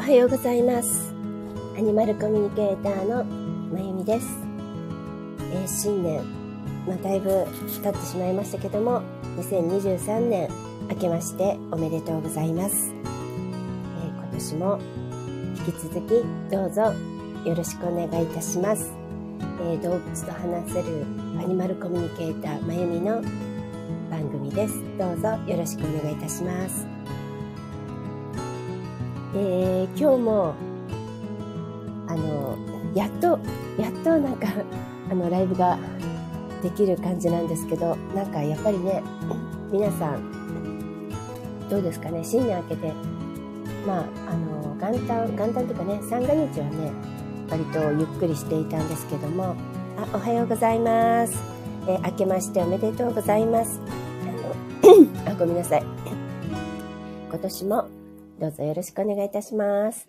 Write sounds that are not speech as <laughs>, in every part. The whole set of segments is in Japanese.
おはようございます。アニマルコミュニケーターのまゆみです、えー、新年、まあ、だいぶ経ってしまいましたけども2023年明けましておめでとうございます、えー、今年も引き続きどうぞよろしくお願いいたします、えー、動物と話せるアニマルコミュニケーターまゆみの番組です。どうぞよろしくお願いいたします。え、今日もあのやっとやっとなんかあのライブができる感じなんですけどなんかやっぱりね皆さんどうですかね新年明けてまああの元旦元旦というかね三が日はね割とゆっくりしていたんですけどもあおはようございます、えー、明けましておめでとうございます。あのあごめんなさい。今年もどうぞよろしくお願いいたします。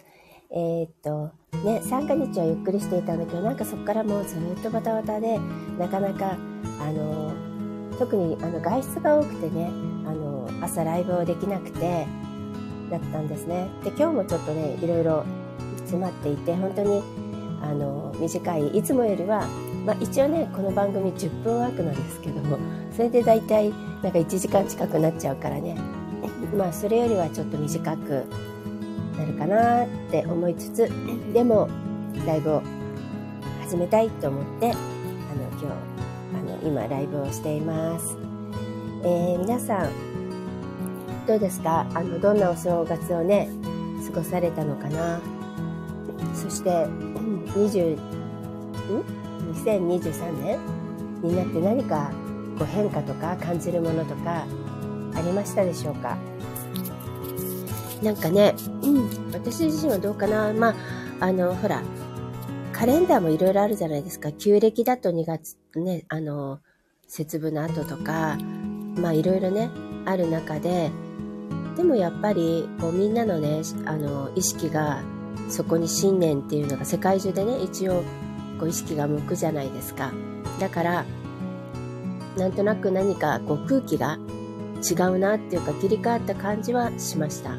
えー、っと、ね、三が日はゆっくりしていたんだけど、なんかそこからもうずっとバタバタで、なかなか、あの、特にあの外出が多くてね、あの、朝ライブをできなくて、だったんですね。で、今日もちょっとね、いろいろ詰まっていて、本当に、あの、短い、いつもよりは、まあ、一応ね、この番組10分枠なんですけども、それで大体、なんか1時間近くなっちゃうからね、まあそれよりはちょっと短くなるかなって思いつつでもライブを始めたいと思ってあの今日あの今ライブをしています、えー、皆さんどうですか？あのどんなお正月をね過ごされたのかな？そして20ん？2023年になって何かこう変化とか感じるものとかありましたでしょうか？なんかね、うん、私自身はどうかな？まあ、あの、ほら、カレンダーもいろいろあるじゃないですか。旧暦だと2月、ね、あの、節分の後とか、まあいろいろね、ある中で、でもやっぱり、こうみんなのね、あの、意識が、そこに信念っていうのが世界中でね、一応、こう意識が向くじゃないですか。だから、なんとなく何かこう空気が違うなっていうか切り替わった感じはしました。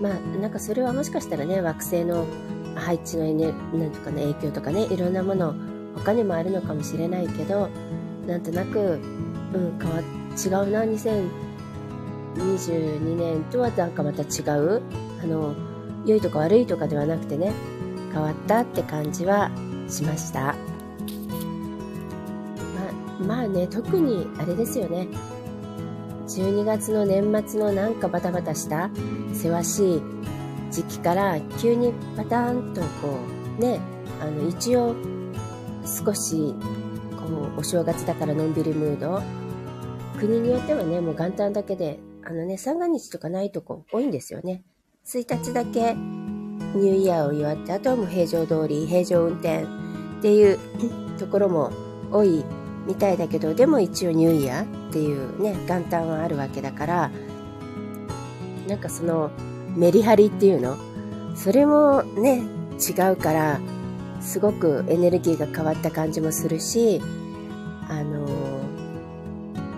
まあ、なんかそれはもしかしたらね、惑星の配置のエネなんとか、ね、影響とかね、いろんなもの、他にもあるのかもしれないけど、なんとなく、うん、変わ、違うな、2022年とはなんかまた違う、あの、良いとか悪いとかではなくてね、変わったって感じはしました。ま、まあね、特にあれですよね。12月の年末のなんかバタバタした？せわしい時期から急にパターンとこうねあの一応少しこうお正月だからのんびりムード。国によってはねもう元旦だけであのね三が日とかないとこ多いんですよね。1日だけニューイヤーを祝ってあとはもう平常通り平常運転っていうところも多いみたいだけどでも一応ニューイヤーっていうね元旦はあるわけだからなんかそのメリハリっていうの？それもね違うからすごくエネルギーが変わった感じもするしあの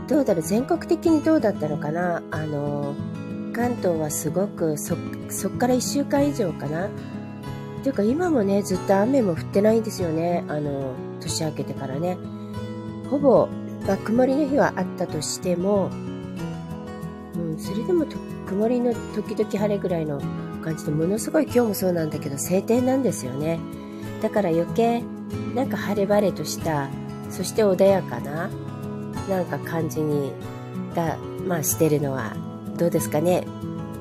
どうだろう全国的にどうだったのかな？あの関東はすごくそそっから1週間以上かな？っていうか今もねずっと雨も降ってないんですよね。あの年明けてからね。ほぼ、まあ、曇りの日はあったとしても、うん、それでも曇りの時々晴れぐらいの感じでものすごい今日もそうなんだけど晴天なんですよね。だから余計なんか晴れ晴れとしたそして穏やかななんか感じにがまあしてるのはどうですかね？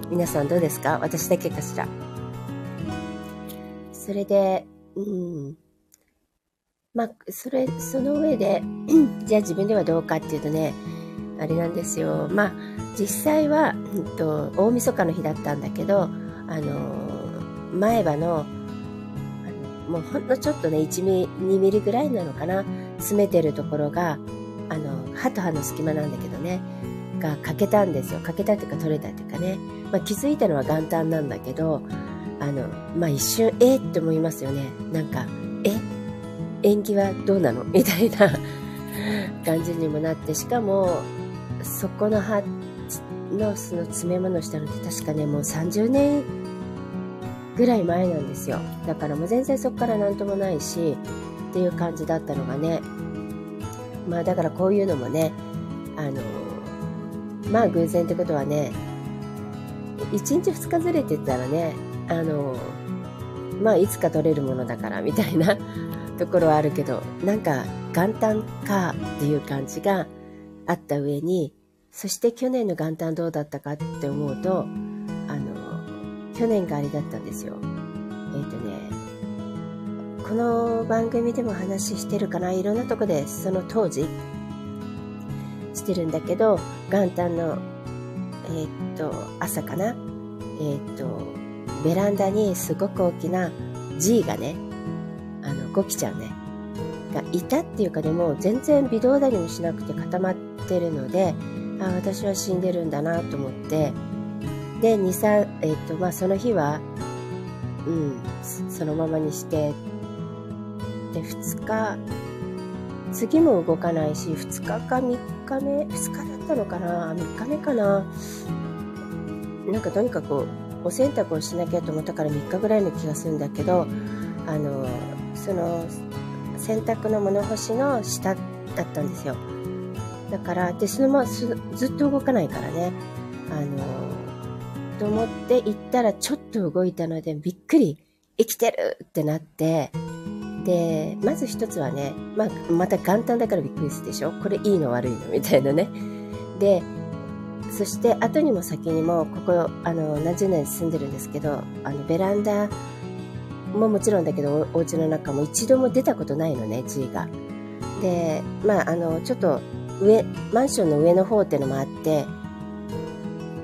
皆さんどうですか？私だけかしら。それでうんまあ、それ、その上で、<clears throat> じゃあ自分ではどうかっていうとね、あれなんですよ。まあ、実際は、うんと、大晦日の日だったんだけど、あの、前歯の、もうほんのちょっとね、1ミリ、2ミリぐらいなのかな、詰めてるところが、あの、歯と歯の隙間なんだけどね、が欠けたんですよ。欠けたっていうか取れたっていうかね。まあ、気づいたのは元旦なんだけど、あの、まあ、一瞬、えって思いますよね。なんか、え縁起はどうなの？みたいな <laughs> 感じにもなって、しかも、そこの歯のその詰め物したのって確かね、もう30年ぐらい前なんですよ。だからもう全然そこから何ともないし、っていう感じだったのがね。まあだからこういうのもね、あの、まあ偶然ってことはね、1日2日ずれてたらね、あの、まあいつか取れるものだからみたいなところはあるけど、なんか元旦かっていう感じがあった上に、そして去年の元旦どうだったかって思うと、あの、去年があれだったんですよ。えっ、ー、とね、この番組でも話してるかな、いろんなとこでその当時してるんだけど、元旦の、えっ、ー、と、朝かな、えっ、ー、と、ベランダにすごく大きな G がね、ゴキちゃんね、がいたっていうかでも全然微動だにもしなくて固まってるので、あ私は死んでるんだなと思って。で23えっ、とまあその日はうんそのままにして。で2日次も動かないし2日か3日目2日だったのかな？3日目かな？なんかとにかくお洗濯をしなきゃと思ったから3日ぐらいの気がするんだけどあのその洗濯の物干しの下だったんですよだから、で、そのままずっと動かないからね。あの、と思って行ったらちょっと動いたのでびっくり、生きてるってなって、で、まず一つはね、まあ、また元旦だからびっくりするでしょ？これいいの悪いのみたいなね。で、そして後にも先にも、ここ、あの、何十年住んでるんですけど、あの、ベランダももちろんだけど、お家の中も一度も出たことないのね、G が。で、まあ、あの、ちょっと、上、マンションの上の方ってのもあって、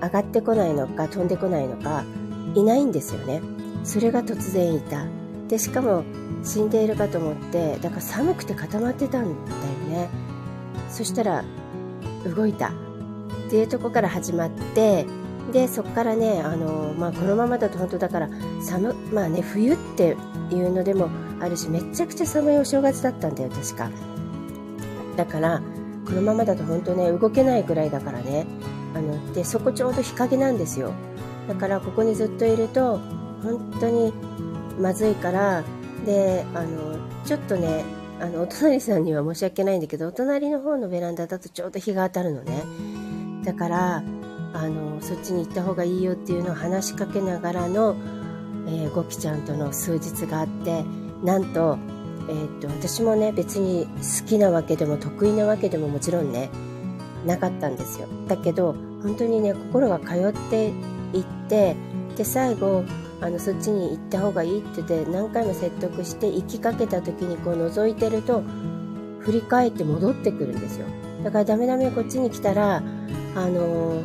上がってこないのか飛んでこないのか、いないんですよね。それが突然いた。で、しかも死んでいるかと思って、だから寒くて固まってたんだよね。そしたら、動いた。っていうとこから始まって、で、そこからね、あの、まあ、このままだと本当だから、寒、まあね、冬っていうのでもあるし、めちゃくちゃ寒いお正月だったんだよ、確か。だから、このままだと本当ね動けないぐらいだからね。あのでそこちょうど日陰なんですよ。だからここにずっといると本当にまずいからであのちょっとねあのお隣さんには申し訳ないんだけどお隣の方のベランダだとちょうど日が当たるのね。だからあのそっちに行った方がいいよっていうのを話しかけながらの、えー、ゴキちゃんとの数日があってなんとえー、っと私もね別に好きなわけでも得意なわけでももちろんねなかったんですよ。だけど本当にね心が通っていってで最後あのそっちに行った方がいいって言って何回も説得して行きかけた時にこう覗いてると振り返って戻ってくるんですよ。だからダメダメこっちに来たらあのー、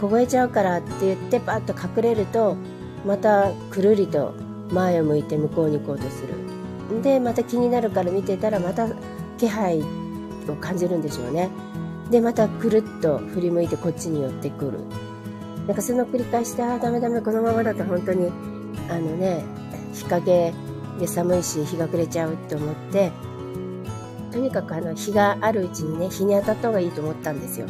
凍えちゃうからって言ってパッと隠れるとまたくるりと前を向いて向こうに行こうとする。でまた気になるから見てたらまた気配を感じるんでしょうね。でまたくるっと振り向いてこっちに寄ってくる。なんかその繰り返しでああダメダメこのままだと本当にあのね日陰で寒いし日が暮れちゃうって思ってとにかくあの日があるうちにね日に当たった方がいいと思ったんですよ。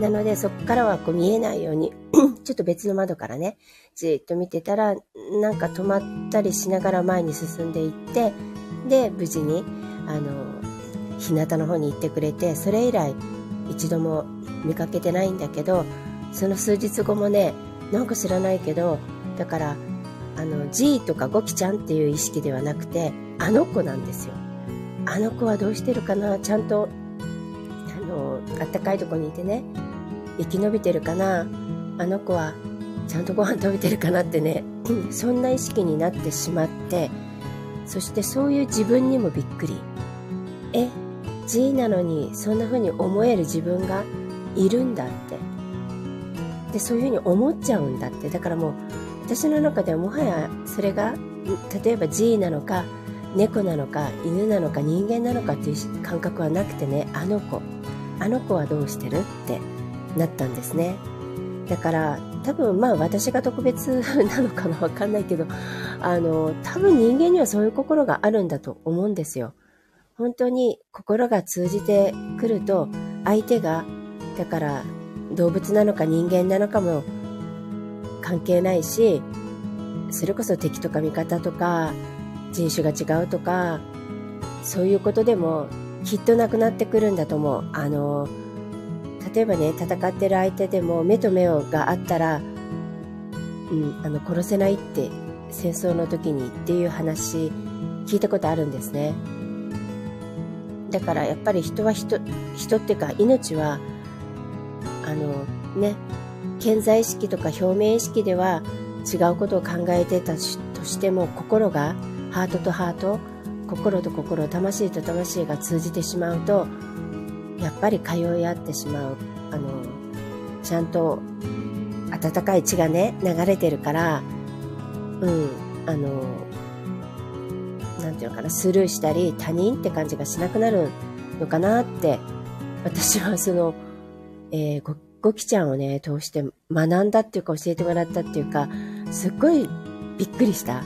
なのでそこからはこう見えないように <clears throat> ちょっと別の窓からねじっと見てたらなんか止まったりしながら前に進んでいってで無事にあの日向の方に行ってくれてそれ以来一度も見かけてないんだけどその数日後もねなんか知らないけどだからあの G とかゴキちゃんっていう意識ではなくてあの子なんですよ。あの子はどうしてるかなちゃんとのあったかいとこにいてね生き延びてるかなあの子はちゃんとご飯食べてるかなってね、<laughs> そんな意識になってしまって、そしてそういう自分にもびっくり。え、G なのにそんな風に思える自分がいるんだって。で、そういう風に思っちゃうんだって。だからもう、私の中ではもはやそれが、例えば G なのか、猫なのか、犬なのか、人間なのかっていう感覚はなくてね、あの子、あの子はどうしてる？ってなったんですね。だから多分まあ私が特別なのかなわかんないけど、あの、多分人間にはそういう心があるんだと思うんですよ。本当に心が通じてくると、相手が、だから動物なのか人間なのかも関係ないし、それこそ敵とか味方とか、人種が違うとか、そういうことでもきっとなくなってくるんだと思う。あの、例えばね、戦ってる相手でも目と目をがあったら、うん、あの、殺せないって戦争の時にっていう話聞いたことあるんですね。だからやっぱり人は人、人っていうか命は、あのね、健在意識とか表面意識では違うことを考えてたとしても心がハートとハート心と心魂と魂が通じてしまうとやっぱり通い合ってしまうあのちゃんと温かい血がね流れてるからうんあのなんていうのかなスルーしたり他人って感じがしなくなるのかなって私はその、えー、ごごきちゃんをね通して学んだっていうか教えてもらったっていうかすっごいびっくりした。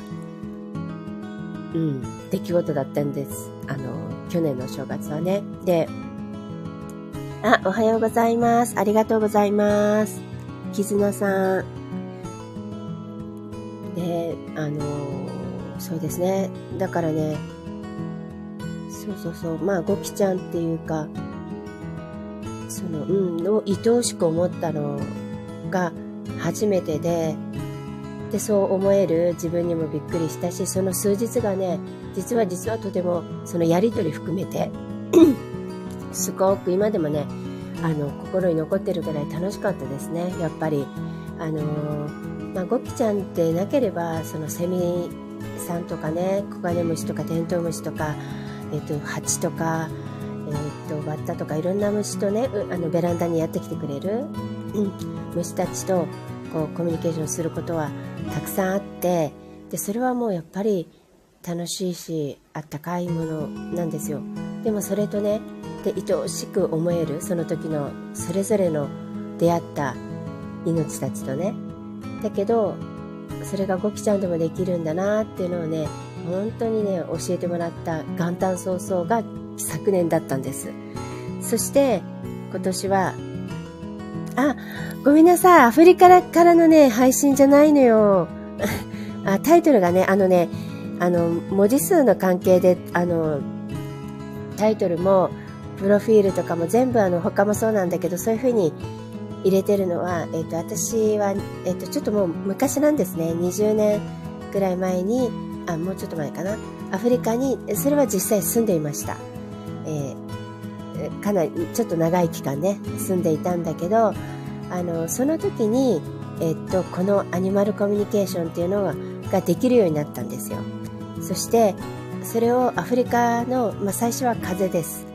うん、出来事だったんです。あの、去年の正月はね。で、あ、おはようございます。ありがとうございます。絆さん。で、あの、そうですね。だからね、そうそうそう、まあ、ゴキちゃんっていうか、その、うん、を愛おしく思ったのが初めてで、でそう思える自分にもびっくりしたしその数日がね実は実はとてもそのやり取り含めて <clears throat> すごく今でもねあの心に残ってるぐらい楽しかったですね。やっぱりあのー、まあ、ゴキちゃんってなければそのセミさんとかねコガネムシとかテントウムシとか、えっと、ハチとか、えっと、バッタとかいろんな虫とねあのベランダにやってきてくれる、虫たちとこうコミュニケーションすることはたくさんあってでそれはもうやっぱり楽しいしあったかいものなんですよでもそれとねで愛おしく思えるその時のそれぞれの出会った命たちとねだけどそれがゴキちゃんでもできるんだなっていうのをね本当にね教えてもらった元旦早々が昨年だったんですそして今年はあ、ごめんなさい。アフリカからのね、配信じゃないのよ。<laughs> あタイトルがね、あのね、あの、文字数の関係で、あの、タイトルも、プロフィールとかも全部あの、他もそうなんだけど、そういう風に入れてるのは、え、ー、と、私は、え、ー、と、ちょっともう昔なんですね。20年ぐらい前に、あ、もうちょっと前かな。アフリカに、それは実際住んでいました。えーかなりちょっと長い期間ね住んでいたんだけどあのその時に、えっと、このアニマルコミュニケーションっていうのができるようになったんですよそしてそれをアフリカの、まあ、最初は風です。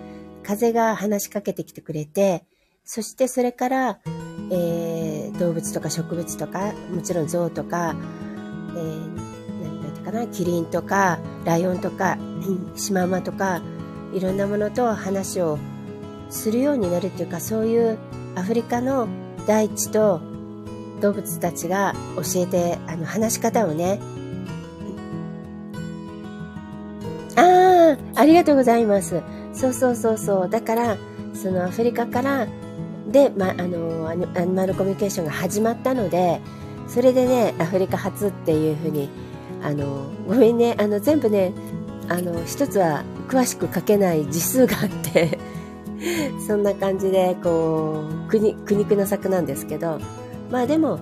風が話しかけてきてくれてそしてそれから、えー、動物とか植物とかもちろん象とか、えー、何だったかなキリンとかライオンとかシマウマとかいろんなものと話をするようになるっていうかそういうアフリカの大地と動物たちが教えてあの話し方をねああありがとうございます。そうそうそうそう。だからそのアフリカからで、ま、あのアニマルコミュニケーションが始まったのでそれでねアフリカ初っていうふうにあのごめんね。あの全部ねあの一つは詳しく書けない字数があって <laughs> そんな感じで、こう、苦肉の策なんですけど、まあでも、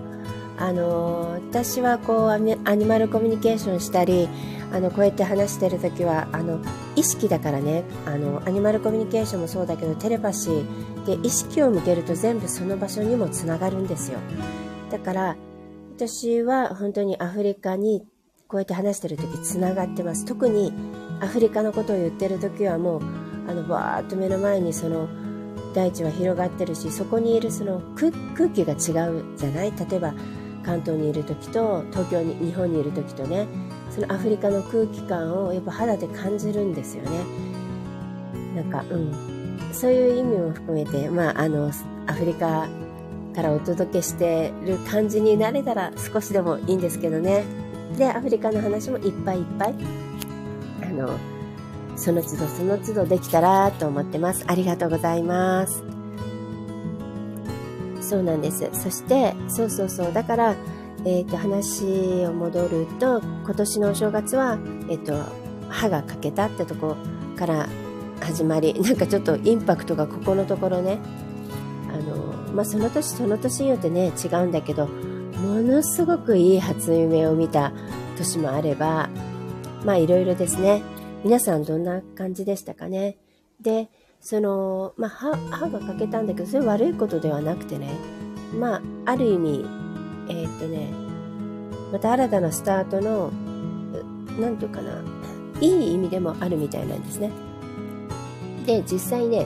あの私はこうアニマルコミュニケーションしたりあのこうやって話してる時はあの意識だからね。あのアニマルコミュニケーションもそうだけどテレパシーで意識を向けると全部その場所にもつながるんですよ。だから私は本当にアフリカにこうやって話してる時つながってます。特にアフリカのことを言ってる時はもうあのバーッと目の前にその大地は広がってるしそこにいるその空気が違うじゃない？例えば関東にいる時と東京に日本にいる時とねそのアフリカの空気感をやっぱ肌で感じるんですよねなんかうんそういう意味も含めてまああのアフリカからお届けしてる感じになれたら少しでもいいんですけどねでアフリカの話もいっぱいいっぱいあのその都度その都度できたらと思ってます。ありがとうございます。そうなんです。そして、そうそうそう。だから、えっ、ー、と、話を戻ると、今年のお正月は、えっ、ー、と、歯が欠けたってとこから始まり、<laughs> なんかちょっとインパクトがここのところね、あの、まあ、その年その年によってね、違うんだけど、ものすごくいい初夢を見た年もあれば、まあいろいろですね。皆さんどんな感じでしたかね。で、その、まあ歯、歯が欠けたんだけど、それ悪いことではなくてね、まあ、ある意味、えー、っとね、また新たなスタートの、なんていうかな、いい意味でもあるみたいなんですね。で、実際ね、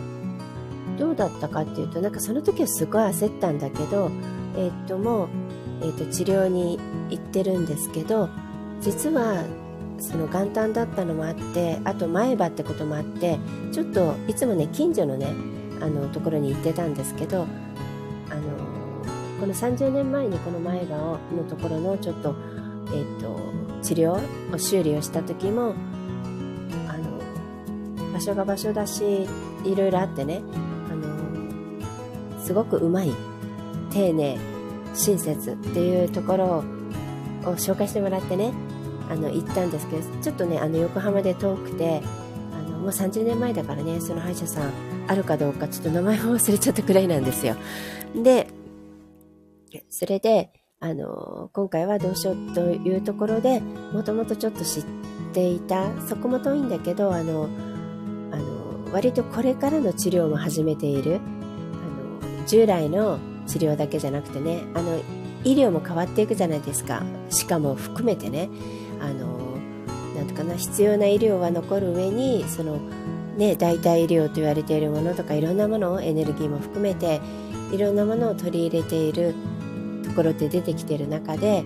どうだったかっていうと、なんかその時はすごい焦ったんだけど、えー、っともう、えー、っと治療に行ってるんですけど、実はその元旦だったのもあってあと前歯ってこともあってちょっといつもね近所のねあのところに行ってたんですけどあのこの30年前にこの前歯をのところのちょっと,、えーと、治療を修理をした時もあの場所が場所だしいろいろあってねあのすごくうまい丁寧親切っていうところを紹介してもらってねあの行ったんですけどちょっとねあの横浜で遠くてあのもう30年前だからねその歯医者さんあるかどうかちょっと名前も忘れちゃったくらいなんですよ。でそれであの今回はどうしようというところでもともとちょっと知っていたそこも遠いんだけどあのあの割とこれからの治療も始めているあの従来の治療だけじゃなくてねあの医療も変わっていくじゃないですか。しかも含めてね。あのなんとかな必要な医療は残る上にそのね代替医療と言われているものとかいろんなものをエネルギーも含めていろんなものを取り入れているところって出てきている中で、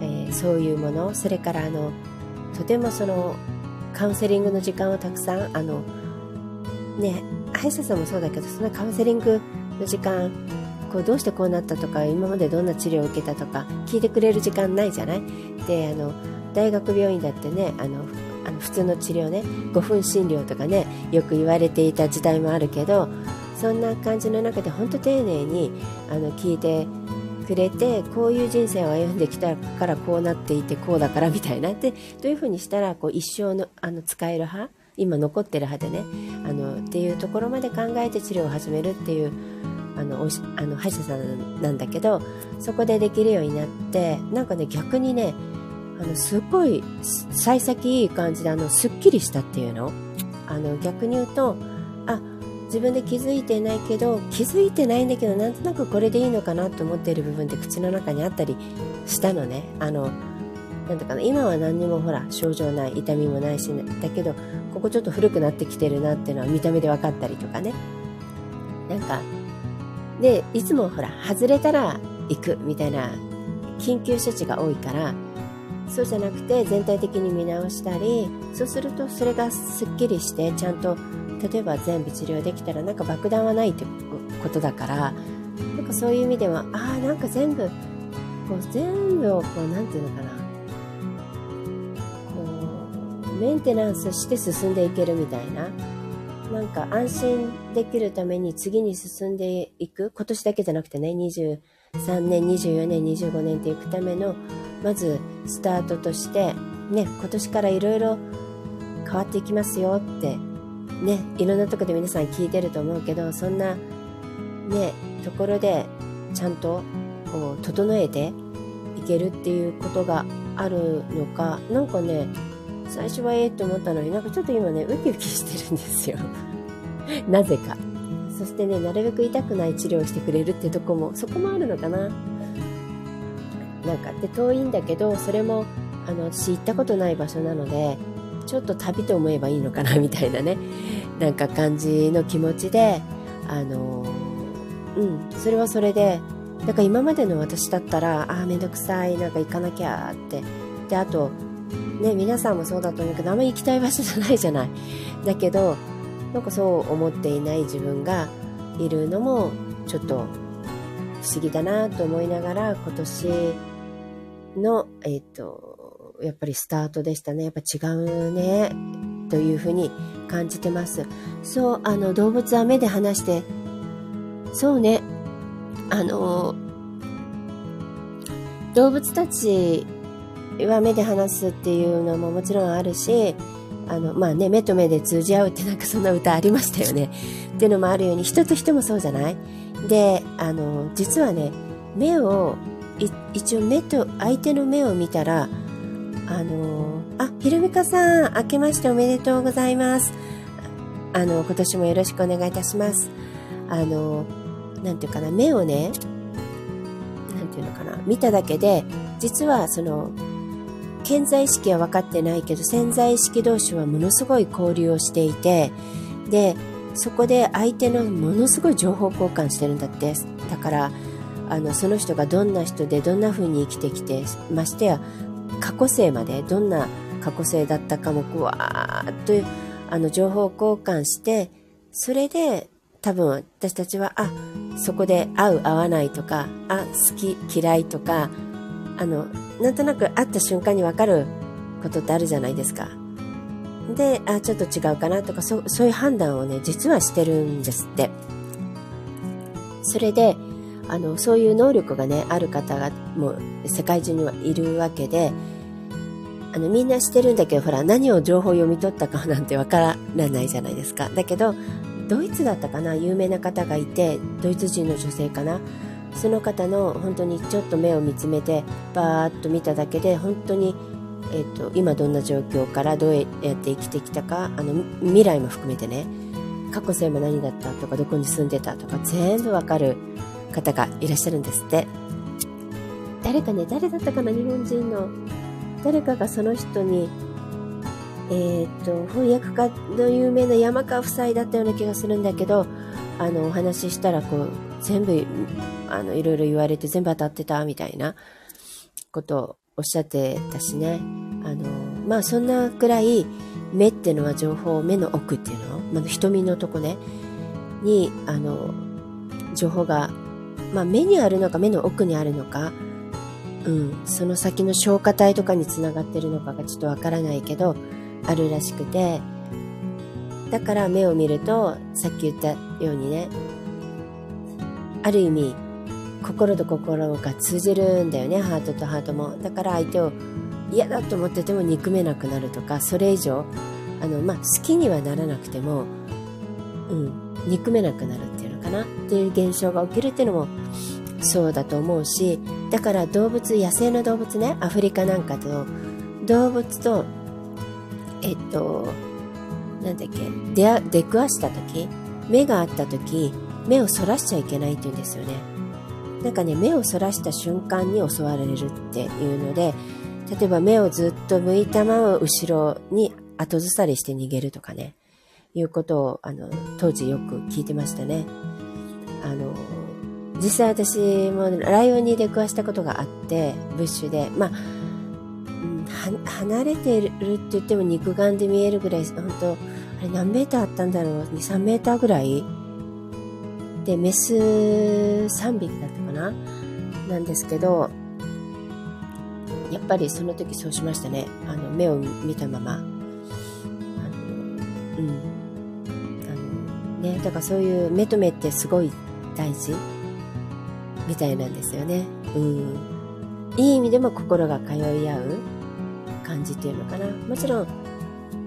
えー、そういうものそれからあのとてもそのカウンセリングの時間をたくさんあのね歯医者さんもそうだけどそのカウンセリングの時間こうどうしてこうなったとか今までどんな治療を受けたとか聞いてくれる時間ないじゃない？であの大学病院だってねあのあの普通の治療ね5分診療とかねよく言われていた時代もあるけどそんな感じの中で本当丁寧にあの聞いてくれてこういう人生を歩んできたからこうなっていてこうだからみたいなでどういうふうにしたらこう一生のあの使える歯今残ってる歯でねあのっていうところまで考えて治療を始めるっていうあのあの歯医者さんなんだけどそこでできるようになってなんかね逆にねあのすっごい幸先いい感じであのすっきりしたっていうの？あの逆に言うとあ自分で気づいてないけど気づいてないんだけどなんとなくこれでいいのかなと思っている部分って口の中にあったりしたのね。あのなんだかな今は何にもほら症状ない痛みもないし、だけどここちょっと古くなってきてるなっていうのは見た目で分かったりとかね。なんかでいつもほら外れたら行くみたいな緊急処置が多いからそうじゃなくて全体的に見直したりそうするとそれがすっきりしてちゃんと例えば全部治療できたらなんか爆弾はないってことだからなんかそういう意味ではああなんか全部こう全部をこう何て言うのかな。こうメンテナンスして進んでいけるみたいな。なんか安心できるために次に進んでいく今年だけじゃなくてね23年24年25年っていくためのまずスタートとしてね今年からいろいろ変わっていきますよってねいろんなとこで皆さん聞いてると思うけどそんなねところでちゃんとこう整えていけるっていうことがあるのかなんかね最初はええと思ったのになんかちょっと今ねウキウキしてるんですよ。<laughs> なぜか。そしてねなるべく痛くない治療をしてくれるってとこもそこもあるのかな。なんかで遠いんだけどそれもあの私行ったことない場所なのでちょっと旅と思えばいいのかなみたいなね <laughs> なんか感じの気持ちであのうんそれはそれでだか今までの私だったらああめんどくさいなんか行かなきゃってであとね、皆さんもそうだと思うけど、あんまり行きたい場所じゃないじゃない。<laughs> だけど、なんかそう思っていない自分がいるのも、ちょっと不思議だなと思いながら、今年の、えっ、ー、と、やっぱりスタートでしたね。やっぱ違うね、というふうに感じてます。そう、あの、動物は目で話して、そうね、あの、動物たちは目で話すっていうのももちろんあるし、あの、まあね、目と目で通じ合うってなんかそんな歌ありましたよね。っていうのもあるように、人と人もそうじゃない？で、あの、実はね、目を、一応目と、相手の目を見たら、あの、あ、ひろみかさん、明けましておめでとうございます。あの、今年もよろしくお願いいたします。あの、なんていうかな、目をね、なんていうのかな、見ただけで、実はその、潜在意識は分かってないけど、潜在意識同士はものすごい交流をしていて、で、そこで相手のものすごい情報交換してるんだって。だから、あの、その人がどんな人でどんな風に生きてきて、ましてや、過去性までどんな過去性だったかも、ぐわーっと、あの、情報交換して、それで、多分私たちは、あ、そこで合う合わないとか、あ、好き嫌いとか、あの、なんとなく会った瞬間にわかることってあるじゃないですか。で、あ、ちょっと違うかなとか、そそういう判断をね、実はしてるんですって。それで、あの、そういう能力がね、ある方がもう世界中にはいるわけで、あの、みんな知ってるんだけど、ほら、何を情報を読み取ったかなんてわからないじゃないですか。だけど、ドイツだったかな有名な方がいて、ドイツ人の女性かなその方の本当にちょっと目を見つめてバーッと見ただけで本当に、えーと、今どんな状況からどうやって生きてきたかあの未来も含めてね過去性も何だったとかどこに住んでたとか全部わかる方がいらっしゃるんですって誰かね誰だったかな日本人の誰かがその人にえっ、と翻訳家の有名な山川夫妻だったような気がするんだけどあのお話ししたらこう全部あの、いろいろ言われて全部当たってたみたいなことをおっしゃってたしね。あの、まあそんなくらい目っていうのは情報、目の奥っていうの、まあ、瞳のとこね、に、あの、情報が、まあ目にあるのか目の奥にあるのか、うん、その先の消化体とかにつながってるのかがちょっとわからないけど、あるらしくて、だから目を見ると、さっき言ったようにね、ある意味、心と心が通じるんだよねハートとハートも。だから相手を嫌だと思ってても憎めなくなるとかそれ以上あの、まあ、好きにはならなくても、うん、憎めなくなるっていうかなっていう現象が起きるっていうのもそうだと思うしだから動物野生の動物ねアフリカなんかと動物とえっとなんだっけ出出くわした時目があった時目をそらしちゃいけないって言うんですよねなんかね、目をそらした瞬間に襲われるっていうので、例えば目をずっと向いたまま後ろに後ずさりして逃げるとかね、いうことを、あの、当時よく聞いてましたね。あの、実際私もライオンに出くわしたことがあって、ブッシュで、まあ、離れてるって言っても肉眼で見えるぐらい、本当あれ何メーターあったんだろう ?2、3メーターぐらい？で、メス3匹だったかな？なんですけど、やっぱりその時そうしましたね。あの、目を見たまま。あの、うん。あの、ね、だからそういう目と目ってすごい大事？みたいなんですよね。うん。いい意味でも心が通い合う感じっていうのかな。もちろん、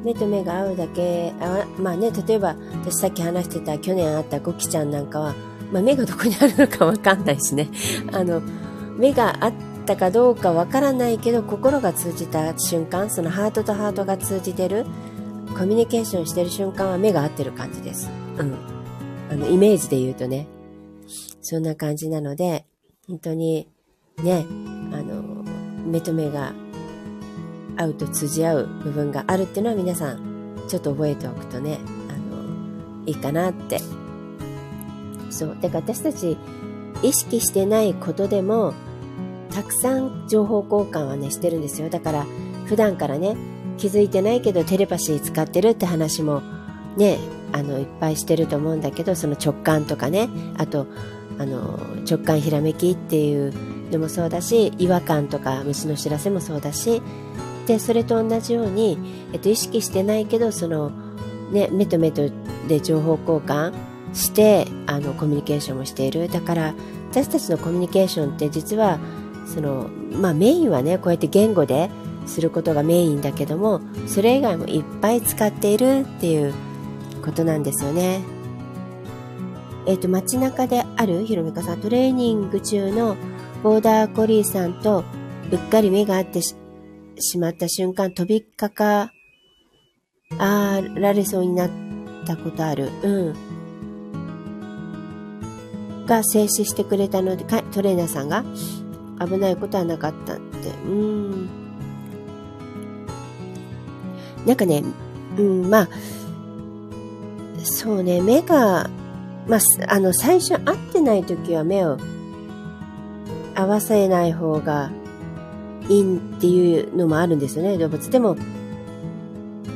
目と目が合うだけ、あまあね、例えば、私さっき話してた去年会ったゴキちゃんなんかは、まあ、目がどこにあるのかわかんないしね。<laughs> あの、目があったかどうかわからないけど、心が通じた瞬間、そのハートとハートが通じてる、コミュニケーションしてる瞬間は目が合ってる感じです。うん。あの、イメージで言うとね。そんな感じなので、本当に、ね、あの、目と目が合うと通じ合う部分があるっていうのは皆さんちょっと覚えておくとね、あの、いいかなって。そう。だから私たち意識してないことでも、たくさん情報交換はね、してるんですよ。だから普段からね、気づいてないけどテレパシー使ってるって話もね、あの、いっぱいしてると思うんだけど、その直感とかね、あと、あの、直感ひらめきっていうのもそうだし、違和感とか虫の知らせもそうだし、でそれと同じように、えっと、意識してないけどその、ね、目と目とで情報交換してあのコミュニケーションもしているだから私たちのコミュニケーションって実はそのまあメインはねこうやって言語ですることがメインだけどもそれ以外もいっぱい使っているっていうことなんですよね。えっ、ー、と街中であるひろみかさんトレーニング中のボーダーコリーさんとうっかり目が合ってしまった瞬間飛びかかられそうになったことある。うん。が静止してくれたので、トレーナーさんが危ないことはなかったって。うん。なんかね、うん、まあ、そうね、目が、まあ、あの、最初会ってない時は目を合わせない方がいいっていうのもあるんですよね、動物。でも、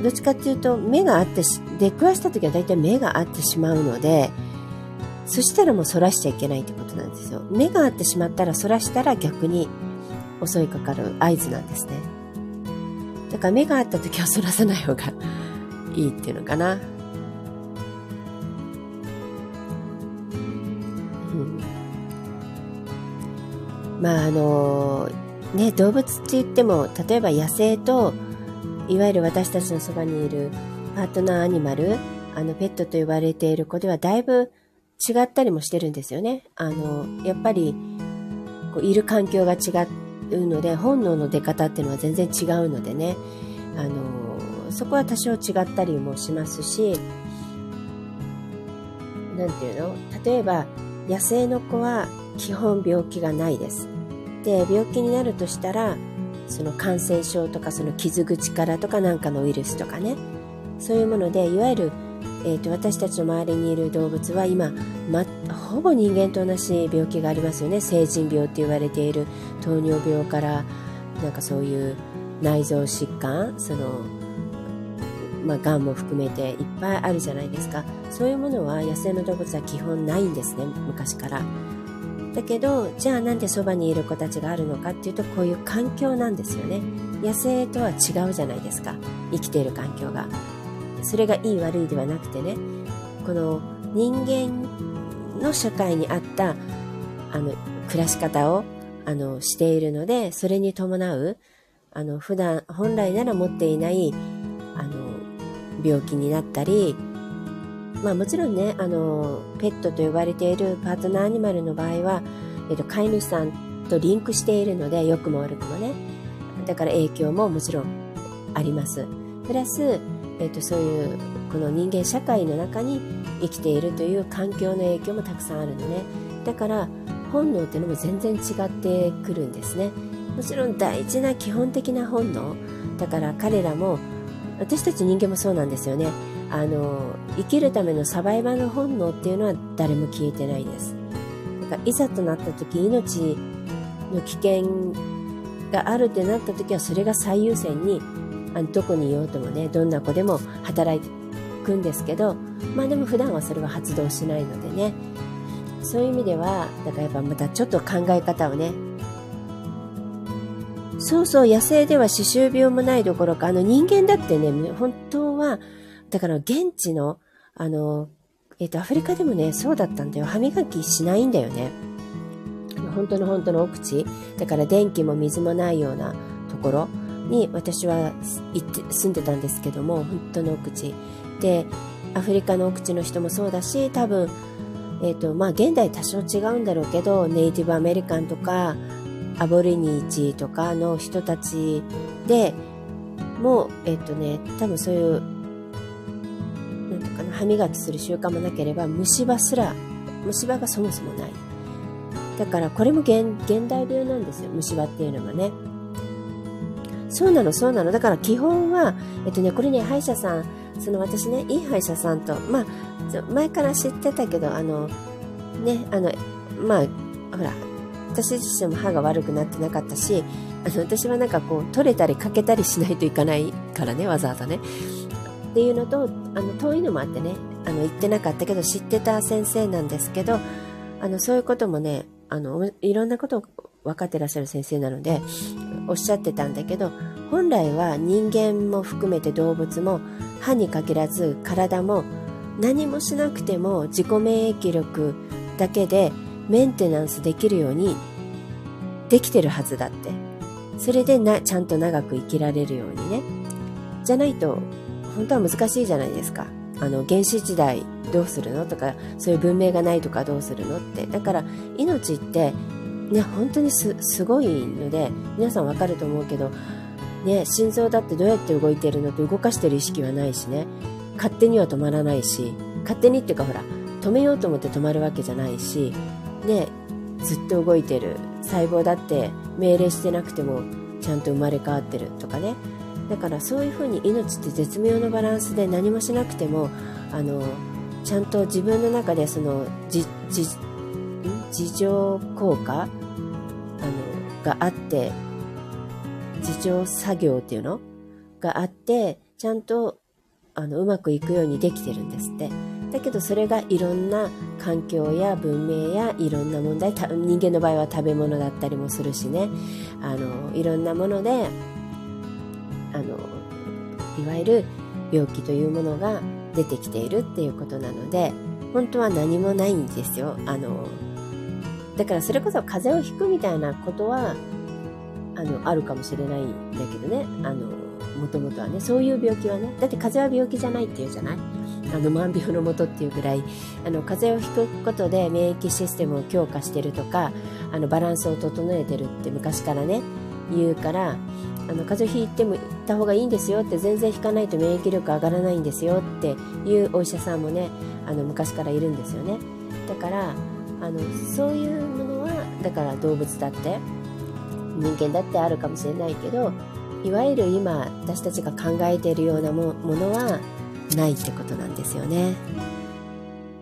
どっちかっていうと、目が合って出くわした時は大体目が合ってしまうので、そしたらもう反らしちゃいけないってことなんですよ。目が合ってしまったら反らしたら逆に襲いかかる合図なんですね。だから目が合った時は反らさない方がいいっていうのかな。まああのね動物って言っても例えば野生といわゆる私たちのそばにいるパートナーアニマルあのペットと言われている子ではだいぶ違ったりもしてるんですよね。あの、やっぱり、こういる環境が違うので、本能の出方っていうのは全然違うのでね、あの、そこは多少違ったりもしますし、なんていうの？例えば、野生の子は基本病気がないです。で、病気になるとしたら、その感染症とかその傷口からとかなんかのウイルスとかね、そういうもので、いわゆるえーと、私たちの周りにいる動物は今、ま、ほぼ人間と同じ病気がありますよね。成人病って言われている糖尿病からなんかそういう内臓疾患そのまあ、がんも含めていっぱいあるじゃないですか。そういうものは野生の動物は基本ないんですね昔から。だけどじゃあなんでそばにいる子たちがあるのかっていうとこういう環境なんですよね。野生とは違うじゃないですか。生きている環境が。それがいい悪いではなくてねこの人間の社会に合ったあの暮らし方をあのしているのでそれに伴うあの普段本来なら持っていないあの病気になったりまあもちろんねあのペットと呼ばれているパートナーアニマルの場合は、えっと、飼い主さんとリンクしているので良くも悪くもね。だから影響ももちろんあります。プラスえーと、そういうこの人間社会の中に生きているという環境の影響もたくさんあるのね。だから本能っていうのも全然違ってくるんですね。もちろん大事な基本的な本能。だから彼らも私たち人間もそうなんですよね。あの生きるためのサバイバルの本能っていうのは誰も消えてないです。だからいざとなった時命の危険があるってなった時はそれが最優先にあのどこにいようともねどんな子でも働くんですけどまあでも普段はそれは発動しないのでね。そういう意味ではだからやっぱまたちょっと考え方をねそうそう野生では歯周病もないどころかあの人間だってね本当はだから現地のあのえっ、とアフリカでもねそうだったんだよ。歯磨きしないんだよね。本当の本当の奥地。だから電気も水もないようなところに私は行って住んでたんですけども本当の奥地。でアフリカの奥地の人もそうだし多分、えーとまあ、現代多少違うんだろうけどネイティブアメリカンとかアボリニーチとかの人たちでもう、えっ、とね、多分そういう、なんていうかな、歯磨きする習慣もなければ、虫歯すら、虫歯がそもそもない。だからこれも現代病なんですよ、虫歯っていうのがね。そうなの、そうなの。だから基本は、えっとね、これね、歯医者さん、その私ね、いい歯医者さんと、まあ、前から知ってたけど、あの、ね、あの、まあ、ほら、私自身も歯が悪くなってなかったし、あの、私はなんかこう、取れたりかけたりしないといかないからね、わざわざね。っていうのと、あの、遠いのもあってね、あの、言ってなかったけど、知ってた先生なんですけど、あの、そういうこともね、あの、いろんなことを分かってらっしゃる先生なので、おっしゃってたんだけど本来は人間も含めて動物も歯に限らず体も何もしなくても自己免疫力だけでメンテナンスできるようにできてるはずだって。それでな、ちゃんと長く生きられるようにね。じゃないと、本当は難しいじゃないですか。あの、原始時代どうするの？とか、そういう文明がないとかどうするのって。だから、命って、ね、本当にす、ごいので、皆さんわかると思うけど、ね、心臓だってどうやって動いてるのって動かしてる意識はないしね。勝手には止まらないし、勝手にっていうかほら、止めようと思って止まるわけじゃないし、ね、ずっと動いてる細胞だって命令してなくてもちゃんと生まれ変わってるとかねだからそういうふうに命って絶妙なバランスで何もしなくてもあのちゃんと自分の中でその自情効果あのがあって自情作業っていうの？があってちゃんとあのうまくいくようにできてるんですって。だけどそれがいろんな環境や文明やいろんな問題人間の場合は食べ物だったりもするしねあのいろんなものであのいわゆる病気というものが出てきているっていうことなので本当は何もないんですよ。あのだからそれこそ風邪をひくみたいなことはあのあるかもしれないんだけどね。あのもともとはねそういう病気はねだって風邪は病気じゃないっていうじゃない？あの万病のもとっていうぐらいあの風邪をひくことで免疫システムを強化してるとかあのバランスを整えてるって昔からね言うからあの風邪ひいても行った方がいいんですよって全然引かないと免疫力上がらないんですよっていうお医者さんもねあの昔からいるんですよねだからあのそういうものはだから動物だって人間だってあるかもしれないけどいわゆる今私たちが考えているようなものはないってことなんですよね。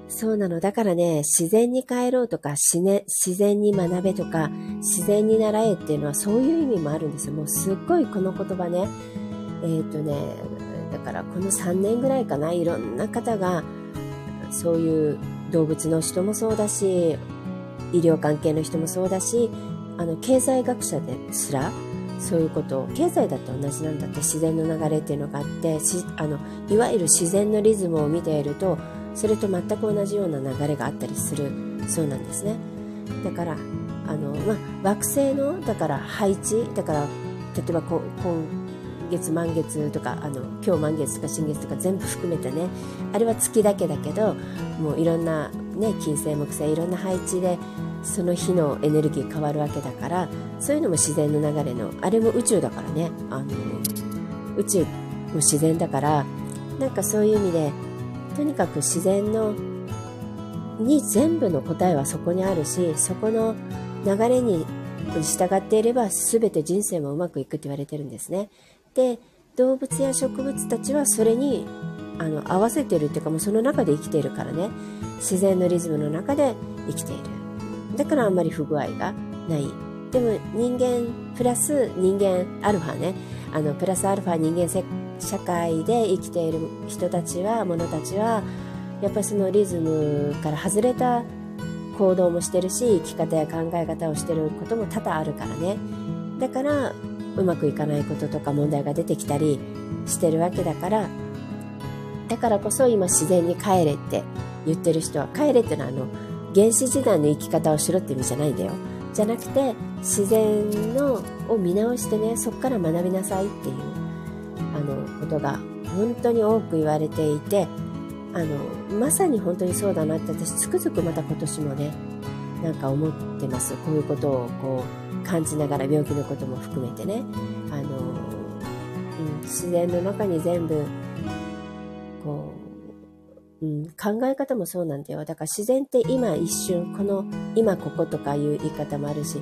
そうなの。だからね、自然に帰ろうとか、ね自然に学べとか、自然に習えっていうのはそういう意味もあるんですよ。もうすっごいこの言葉ね、えっ、ー、とね、だからこの3年ぐらいかな、いろんな方が、そういう動物の人もそうだし、医療関係の人もそうだし、あの、経済学者ですら、そういうことを経済だって同じなんだって自然の流れっていうのがあってあのいわゆる自然のリズムを見ているとそれと全く同じような流れがあったりするそうなんですね。だからあの、まあ、惑星のだから配置だから例えば今月満月とかあの今日満月とか新月とか全部含めてねあれは月だけだけどもういろんな、ね、金星木星いろんな配置でその日のエネルギー変わるわけだからそういうのも自然の流れのあれも宇宙だからね。あの宇宙も自然だからなんかそういう意味でとにかく自然のに全部の答えはそこにあるしそこの流れに従っていれば全て人生もうまくいくって言われてるんですね。で動物や植物たちはそれにあの合わせてるっていうかもうその中で生きているからね。自然のリズムの中で生きている。だからあんまり不具合がない。でも人間プラス人間アルファね。あのプラスアルファ人間社会で生きている人たちは者たちはやっぱりそのリズムから外れた行動もしてるし生き方や考え方をしてることも多々あるからね。だからうまくいかないこととか問題が出てきたりしてるわけだからだからこそ今自然に帰れって言ってる人は帰れってのはあの原始時代の生き方をしろって意味じゃないんだよ。じゃなくて自然のを見直してねそこから学びなさいっていうあのことが本当に多く言われていてあのまさに本当にそうだなって私つくづくまた今年もねなんか思ってます。こういうことをこう感じながら病気のことも含めてね。あの、うん、自然の中に全部こう、うん、考え方もそうなんだよ。だから自然って今一瞬この今こことかいう言い方もあるし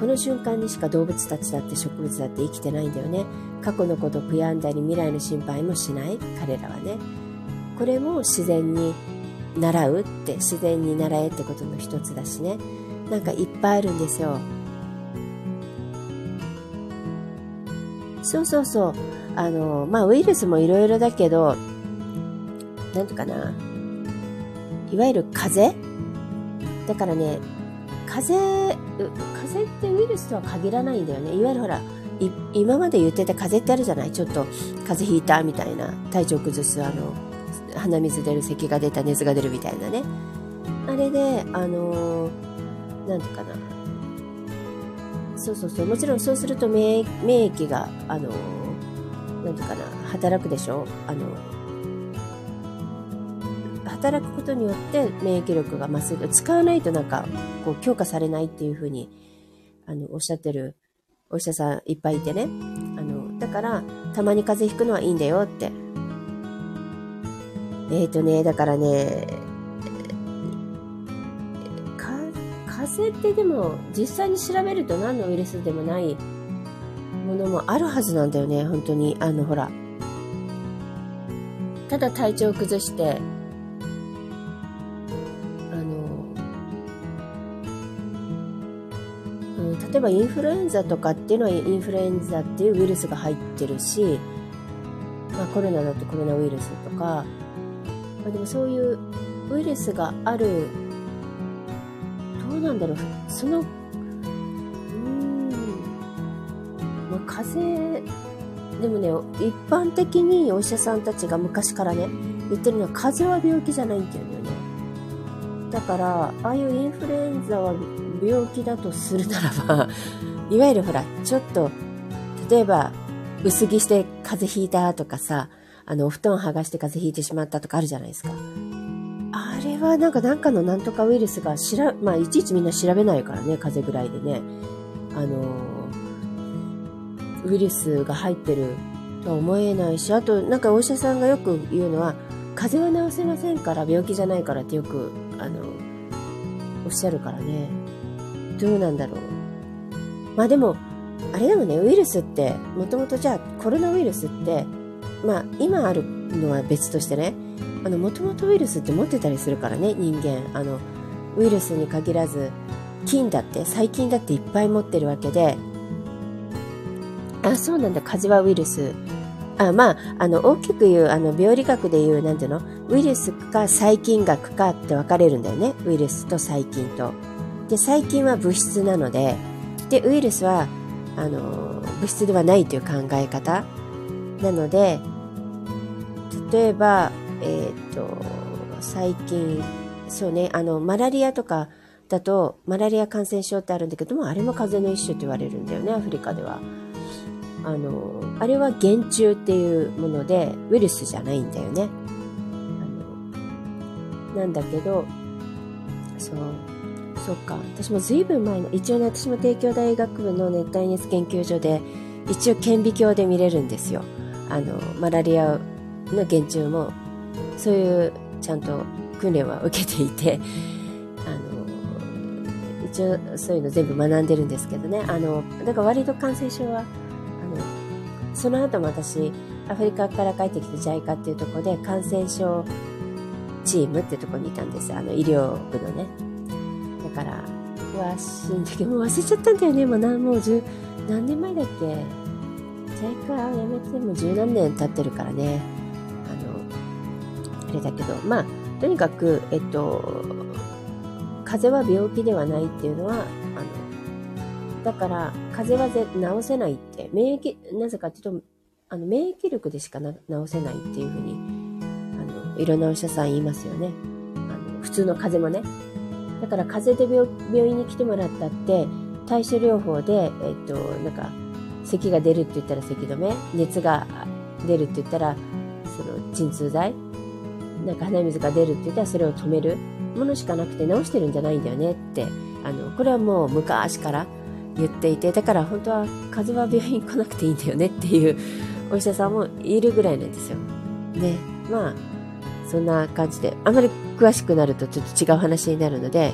この瞬間にしか動物たちだって植物だって生きてないんだよね。過去のこと悔やんだり未来の心配もしない。彼らはね。これも自然に習うって自然に習えってことの一つだしね。なんかいっぱいあるんですよ。そうそうそう。あのまあウイルスもいろいろだけどなんとかな。いわゆる風？邪だからね風邪風邪ってウイルスとは限らないんだよね。いわゆるほら今まで言ってた風邪ってあるじゃない？ちょっと風邪ひいたみたいな。体調崩すあの鼻水出る咳が出た熱が出るみたいなねあれであのー、なんていうかなそうそうそう。もちろんそうすると免免疫が、あの、なんていうかな、働くでしょあの、働くことによって免疫力が増す。使わないとなんか、こう、強化されないっていうふうに、あの、おっしゃってるお医者さんいっぱいいてね。あの、だから、たまに風邪ひくのはいいんだよって。えっ、ー、とね、だからね、か、風邪ってでも、実際に調べると何のウイルスでもないものもあるはずなんだよね、本当に。あの、ほら。ただ体調を崩して、あの、うん例えばインフルエンザとかっていうのはインフルエンザっていうウイルスが入ってるし、まあ、コロナだとコロナウイルスとか、まあ、でもそういうウイルスがあるどうなんだろう。そのうーん。まあ風邪でもね一般的にお医者さんたちが昔からね言ってるのは風邪は病気じゃないんだよね。だからああいうインフルエンザは病気だとするならば、いわゆるほら、ちょっと、例えば、薄着して風邪ひいたとかさ、あの、お布団剥がして風邪ひいてしまったとかあるじゃないですか。あれはなんかなんかのなんとかウイルスがしら、まあ、いちいちみんな調べないからね、風邪ぐらいでね。あの、ウイルスが入ってるとは思えないし、あと、なんかお医者さんがよく言うのは、風邪は治せませんから病気じゃないからってよく、あの、おっしゃるからね。どうなんだろう。まあでも、あれでもね、ウイルスって、もともとじゃあコロナウイルスって、まあ今あるのは別としてね、あの、もともとウイルスって持ってたりするからね、人間。あの、ウイルスに限らず、菌だって、細菌だっていっぱい持ってるわけで、あ、そうなんだ、風邪はウイルス。あまあ、あの、大きく言う、あの、病理学で言う、なんていうの？ウイルスか細菌学かって分かれるんだよね。ウイルスと細菌と。で細菌は物質なのででウイルスはあの物質ではないという考え方なので例えば、えっ、ー、と細菌そうねあのマラリアとかだとマラリア感染症ってあるんだけどもあれも風邪の一種って言われるんだよねアフリカでは。あのあれは原虫っていうものでウイルスじゃないんだよね。あのなんだけどそうそっか。私も随分前の、一応ね、私も帝京大学部の熱帯熱研究所で、一応顕微鏡で見れるんですよ。あの、マラリアの原虫も、そういうちゃんと訓練は受けていて、あの、一応そういうの全部学んでるんですけどね。あの、だから割と感染症は、あの、その後も私、アフリカから帰ってきて JICA っていうところで感染症チームってところにいたんですあの医療部のねだ。から詳しいんだけど、もう忘れちゃったんだよね。もう何、もう十、何年前だっけ？ジャイカ辞めても十何年経ってるからね。れだけど、まあ、とにかく、えっと、風邪は病気ではないっていうのは、あの、だから、風邪は治せないって、免疫、なぜかっていうと、あの、免疫力でしか治せないっていうふうに、あの、いろんなお医者さん言いますよね。あの、普通の風邪もね。だから風邪で病院に来てもらったって、対処療法で、えっと、なんか、咳が出るって言ったら咳止め、熱が出るって言ったら、その鎮痛剤、なんか鼻水が出るって言ったらそれを止めるものしかなくて治してるんじゃないんだよねって、あの、これはもう昔から言っていて、だから本当は風邪は病院来なくていいんだよねっていうお医者さんもいるぐらいなんですよ。ね。まあ、そんな感じで、あまり詳しくなるとちょっと違う話になるので、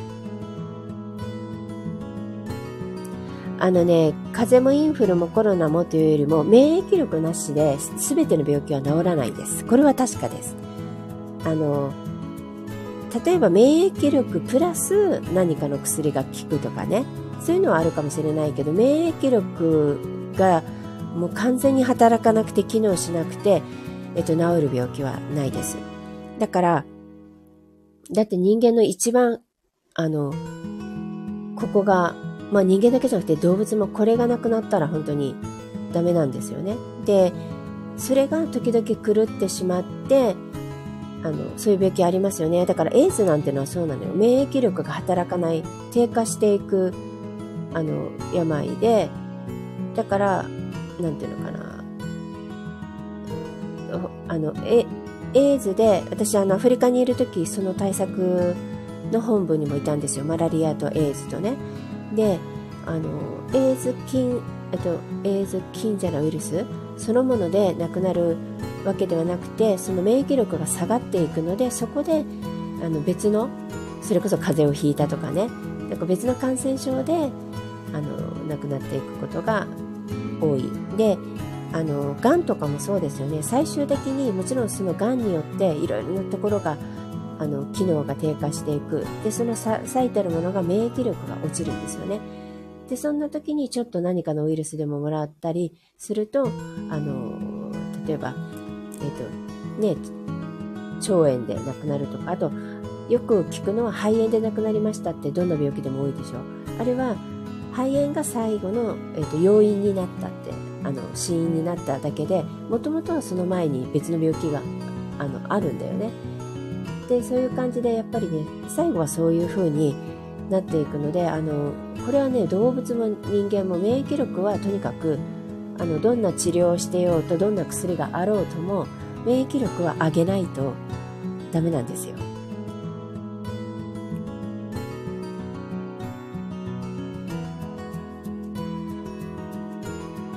あのね、風邪もインフルもコロナもというよりも、免疫力なしで全ての病気は治らないです。これは確かです。あの、例えば免疫力プラス何かの薬が効くとかね、そういうのはあるかもしれないけど、免疫力がもう完全に働かなくて機能しなくて、えっと、治る病気はないです。だから、だって人間の一番、あの、ここが、まあ人間だけじゃなくて動物もこれがなくなったら本当にダメなんですよね。で、それが時々狂ってしまって、あの、そういう病気ありますよね。だからエイズなんてのはそうなのよ。免疫力が働かない、低下していくあの病でだからなんていうのかなあのえエイズで私あのアフリカにいる時その対策の本部にもいたんですよマラリアとエイズとねであのエイズ菌えっとエイズ菌じゃないウイルスそのもので亡くなるわけではなくてその免疫力が下がっていくのでそこであの別のそれこそ風邪をひいたとかね。なんか別の感染症であの亡くなっていくことが多い。であのがんとかもそうですよね。最終的にもちろんそのがんによっていろいろなところがあの機能が低下していく。でその最たるものが免疫力が落ちるんですよね。でそんな時にちょっと何かのウイルスでももらったりするとあの例えばえっ、ー、とね腸炎で亡くなるとかあとよく聞くのは肺炎で亡くなりましたってどんな病気でも多いでしょあれは肺炎が最後の、えーと、要因になったってあの死因になっただけでもともとはその前に別の病気があのあるんだよね。でそういう感じでやっぱりね最後はそういう風になっていくのであのこれはね動物も人間も免疫力はとにかくあのどんな治療をしてようとどんな薬があろうとも免疫力は上げないとダメなんですよ。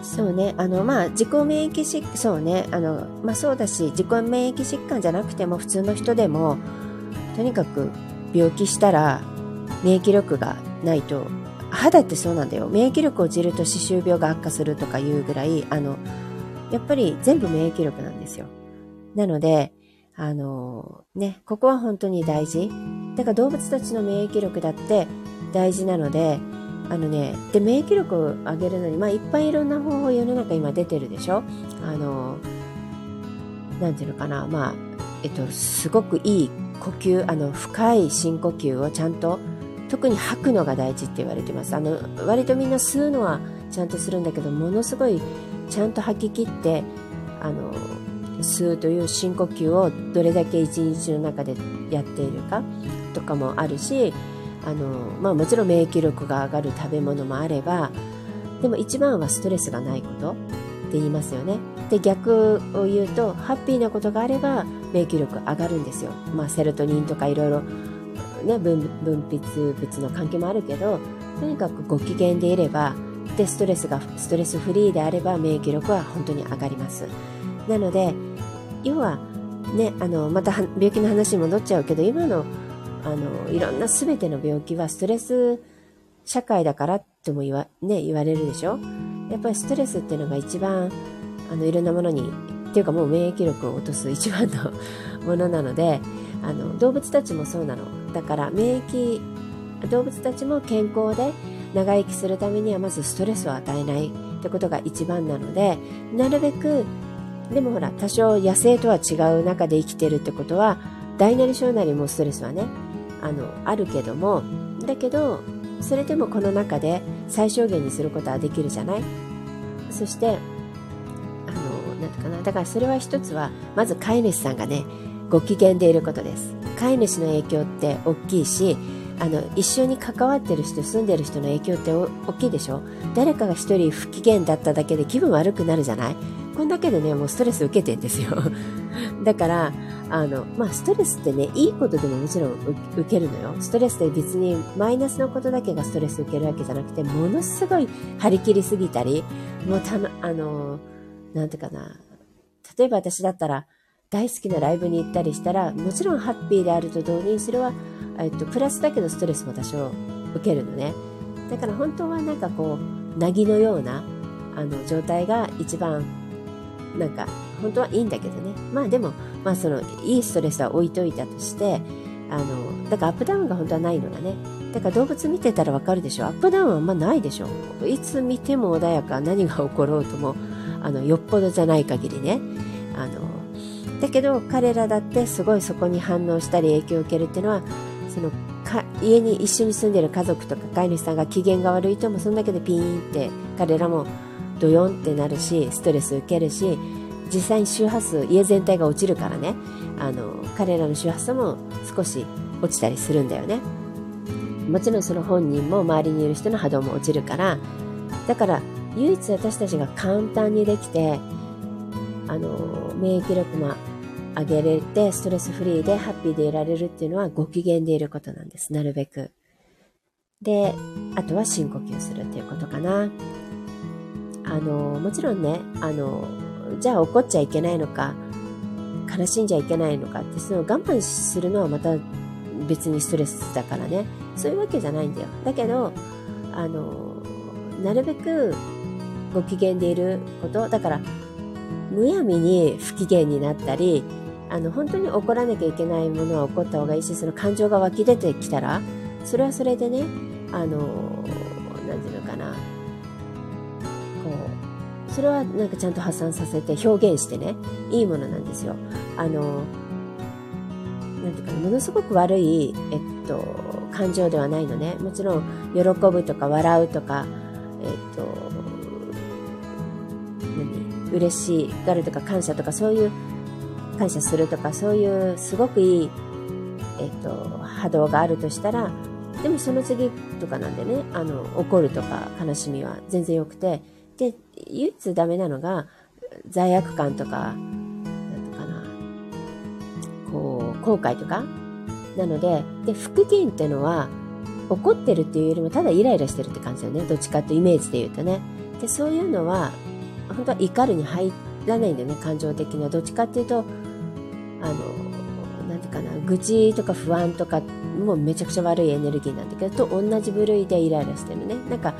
そうね、あの、まあ、自己免疫疾そうね、あの、まあそうだし、自己免疫疾患じゃなくても普通の人でも、とにかく病気したら免疫力がないと肌ってそうなんだよ。免疫力落ちると歯周病が悪化するとかいうぐらいあのやっぱり全部免疫力なんですよ。なのであのねここは本当に大事。だから動物たちの免疫力だって大事なのであのねで免疫力を上げるのにまあいっぱいいろんな方法世の中今出てるでしょ。あのなんていうのかな。まあえっとすごくいい呼吸あの深い深呼吸をちゃんと特に吐くのが大事って言われてます。あの割とみんな吸うのはちゃんとするんだけどものすごいちゃんと吐き切ってあの吸うという深呼吸をどれだけ一日の中でやっているかとかもあるしあの、まあ、もちろん免疫力が上がる食べ物もあればでも一番はストレスがないことって言いますよね。で逆を言うとハッピーなことがあれば免疫力上がるんですよ、まあ、セロトニンとかいろいろね、分分泌物の関係もあるけどとにかくご機嫌でいればでストレスがストレスフリーであれば免疫力は本当に上がります。なので要はねあのまた病気の話に戻っちゃうけど今のあのいろんな全ての病気はストレス社会だからとも言わ,、ね、言われるでしょ？やっぱりストレスっていうのが一番あのいろんなものにっていうかもう免疫力を落とす一番のものなのであの動物たちもそうなの。だから免疫動物たちも健康で長生きするためにはまずストレスを与えないってことが一番なのでなるべくでもほら多少野生とは違う中で生きてるってことは大なり小なりもストレスはねあのあるけどもだけどそれでもこの中で最小限にすることはできるじゃない？そしてあのなんかな。だからそれは一つはまず飼い主さんがねご機嫌でいることです。飼い主の影響って大きいしあの一緒に関わってる人住んでる人の影響って大きいでしょ？誰かが1人不機嫌だっただけで気分悪くなるじゃない？こんだけでねもうストレス受けてんですよ。<laughs> だからあの、まあ、ストレスってねいいことでももちろん受けるのよ。ストレスって別にマイナスのことだけがストレス受けるわけじゃなくてものすごい張り切りすぎたりもうたあのなんていうかな。例えば私だったら大好きなライブに行ったりしたら、もちろんハッピーであると同時にそれは、えっと、プラスだけどストレスも多少受けるのね。だから本当はなんかこう、なぎのような、あの、状態が一番、なんか、本当はいいんだけどね。まあでも、まあその、いいストレスは置いといたとして、あの、だからアップダウンが本当はないのがね。だから動物見てたらわかるでしょ。アップダウンはあんまないでしょ。いつ見ても穏やか、何が起ころうとも、あの、よっぽどじゃない限りね。あの、だけど彼らだってすごいそこに反応したり影響を受けるっていうのはそのか家に一緒に住んでる家族とか飼い主さんが機嫌が悪いともそんだけでピーンって彼らもドヨンってなるしストレス受けるし実際に周波数家全体が落ちるからねあの彼らの周波数も少し落ちたりするんだよね。もちろんその本人も周りにいる人の波動も落ちるからだから唯一私たちが簡単にできてあの免疫力も上げれてストレスフリーでハッピーでいられるっていうのはご機嫌でいることなんです。なるべく。であとは深呼吸するっていうことかな。あのもちろんねあのじゃあ怒っちゃいけないのか悲しんじゃいけないのかってその我慢するのはまた別にストレスだからね。そういうわけじゃないんだよ。だけどあのなるべくご機嫌でいること。だからむやみに不機嫌になったりあの本当に怒らなきゃいけないものは怒った方がいいしその感情が湧き出てきたらそれはそれでねあの何て言うのかな。こうそれはなんかちゃんと発散させて表現してねいいものなんですよ。あのなんていうかものすごく悪い、えっと、感情ではないのね。もちろん喜ぶとか笑うとかえっと何？嬉しがるとか感謝とかそういう感謝するとかそういうすごくいい、えっと、波動があるとしたらでもその次とかなんでねあの怒るとか悲しみは全然よくてで唯一ダメなのが罪悪感とかこう後悔とかなのでで復元っていうのは怒ってるっていうよりもただイライラしてるって感じだよね。どっちかってイメージで言うとね。でそういうのは本当は怒るに入らないんだよね感情的には。どっちかっていうとあの何て言うかな愚痴とか不安とかもうめちゃくちゃ悪いエネルギーなんだけどと同じ部類でイライラしてるねなんか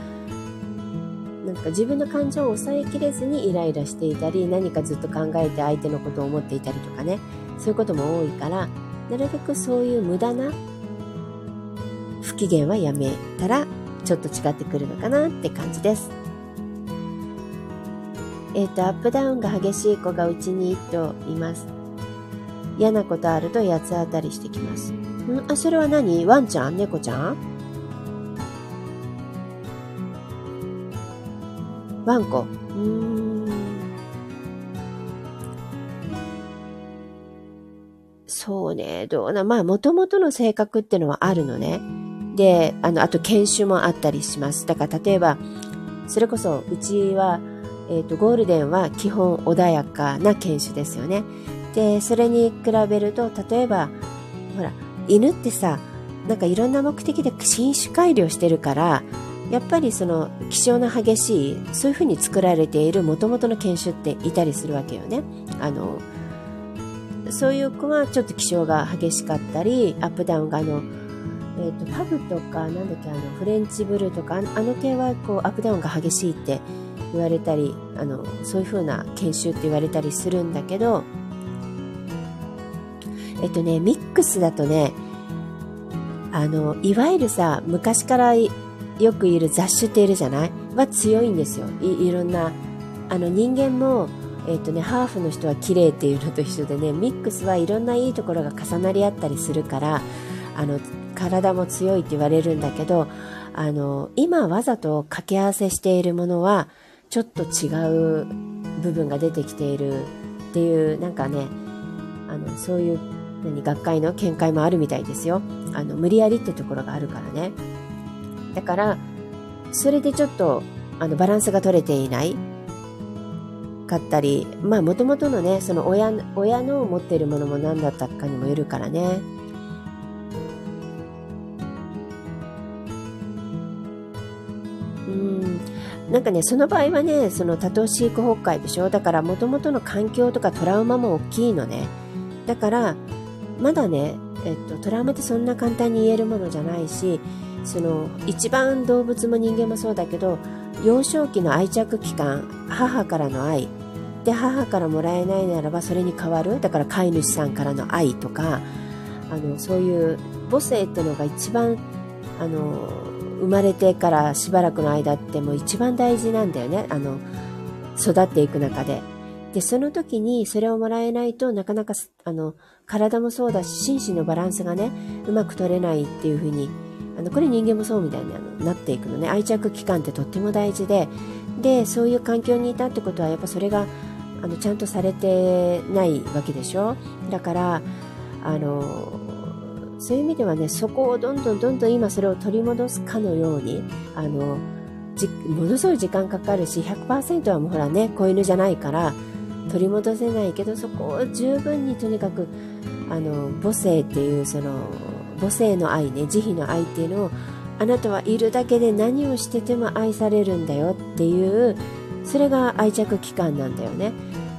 なんか自分の感情を抑えきれずにイライラしていたり何かずっと考えて相手のことを思っていたりとかねそういうことも多いからなるべくそういう無駄な不機嫌はやめたらちょっと違ってくるのかなって感じです。えっ、ー、と、アップダウンが激しい子がうちに1頭います。嫌なことあると八つ当たりしてきます。ん？あ、それは何？ワンちゃん？猫ちゃん？ワンコ。うん。そうね、どうな、まあ、もともとの性格っていうのはあるのね。で、あの、あと犬種もあったりします。だから例えば、それこそ、うちは、えっ、ー、と、ゴールデンは基本穏やかな犬種ですよね。で、それに比べると、例えば、ほら、犬ってさ、なんかいろんな目的で新種改良してるから、やっぱりその気性の激しいそういうふうに作られているもともとの犬種っていたりするわけよね。あのそういう子はちょっと気性が激しかったり、アップダウンがあの、え、ー、と、パブとか、なんだっけ、あの、フレンチブルーとか、あの系はこう、アップダウンが激しいって言われたり、あの、そういう風な研修って言われたりするんだけど、えっとね、ミックスだとね、あの、いわゆるさ、昔からよくいる雑種っているじゃない？は強いんですよ。いいろんな、あの人間もえっ、とね、ハーフの人は綺麗っていうのと一緒でね、ミックスはいろんないいところが重なり合ったりするから、あの、体も強いって言われるんだけど、あの、今わざと掛け合わせしているものは、ちょっと違う部分が出てきているっていう、なんかね、あの、そういう、何、学会の見解もあるみたいですよ。あの、無理やりってところがあるからね。だから、それでちょっと、あの、バランスが取れていない。かったり、まあもともとのね、その親親の持っているものも何だったかにもよるからね。うん。なんかね、その場合はね、その多頭飼育崩壊でしょ？だからもともとの環境とかトラウマも大きいのね。だから、まだね、えっと、トラウマってそんな簡単に言えるものじゃないし、その一番動物も人間もそうだけど幼少期の愛着期間母からの愛で母からもらえないならばそれに変わるだから飼い主さんからの愛とかあのそういう母性ってのが一番あの生まれてからしばらくの間ってもう一番大事なんだよねあの育っていく中で。でその時にそれをもらえないとなかなかあの体もそうだし心身のバランスがねうまく取れないっていう風にあのこれ人間もそうみたいにあのなっていくのね。愛着期間ってとっても大事ででそういう環境にいたってことはやっぱそれがあのちゃんとされてないわけでしょ？だからあのそういう意味ではね、そこをどんどんどんどん今それを取り戻すかのように、あの、ものすごい時間かかるし、100%はもうほらね、子犬じゃないから、取り戻せないけど、そこを十分にとにかく、あの、母性っていう、その、母性の愛ね、慈悲の愛っていうのを、あなたはいるだけで何をしてても愛されるんだよっていう、それが愛着期間なんだよね。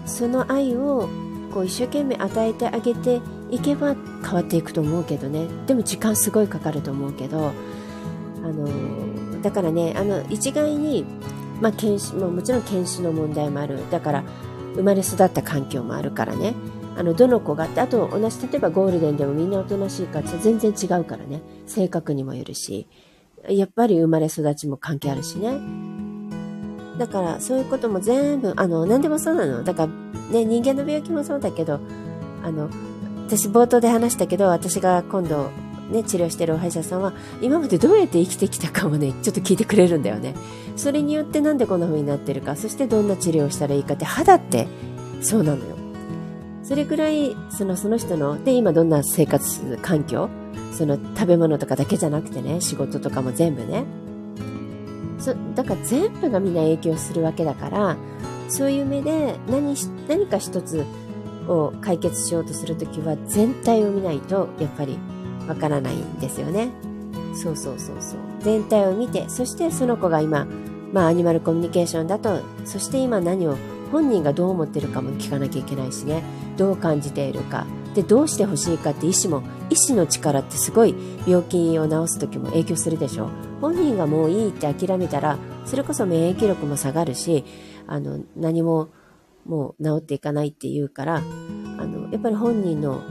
その愛をこう一生懸命与えてあげていけば変わっていくと思うけどねでも時間すごいかかると思うけどあのだからねあの一概に、まあ、検視ももちろん検視の問題もあるだから生まれ育った環境もあるからね。あのどの子がってあと同じ例えばゴールデンでもみんなおとなしいかって全然違うからね。性格にもよるし。やっぱり生まれ育ちも関係あるしね。だからそういうことも全部あの何でもそうなの。だからね人間の病気もそうだけどあの私冒頭で話したけど私が今度ね、治療してるお歯医者さんは今までどうやって生きてきたかもねちょっと聞いてくれるんだよね。それによってなんでこんな風になってるかそしてどんな治療をしたらいいかって肌ってそうなのよ。それぐらいそのその人ので今どんな生活環境その食べ物とかだけじゃなくてね仕事とかも全部ね。そだから全部がみんな影響するわけだからそういう目で何何か一つを解決しようとするときは全体を見ないとやっぱりわからないんですよね。そうそうそうそう。全体を見て、そしてその子が今、まあアニマルコミュニケーションだと、そして今何を本人がどう思ってるかも聞かなきゃいけないしね。どう感じているか。で、どうしてほしいかって意思も、意思の力ってすごい病気を治す時も影響するでしょ。本人がもういいって諦めたら、それこそ免疫力も下がるし、あの、何ももう治っていかないっていうから、あの、やっぱり本人の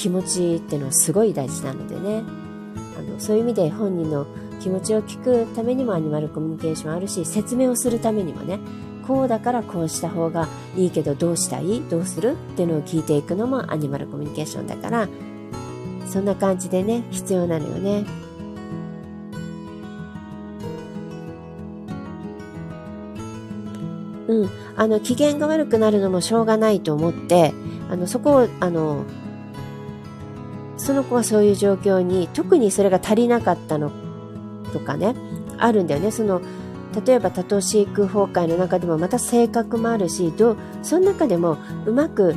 気持ちっていうのはすごい大事なのでね。あの、そういう意味で本人の気持ちを聞くためにもアニマルコミュニケーションあるし、説明をするためにもね、こうだからこうした方がいいけどどうしたい？どうする？っていうのを聞いていくのもアニマルコミュニケーションだから、そんな感じでね、必要なのよね。うん。あの、機嫌が悪くなるのもしょうがないと思って、あの、そこを、あの、その子はそういう状況に、特にそれが足りなかったのとかね、あるんだよね。その、例えば多頭飼育崩壊の中でもまた性格もあるし、どう、その中でもうまく、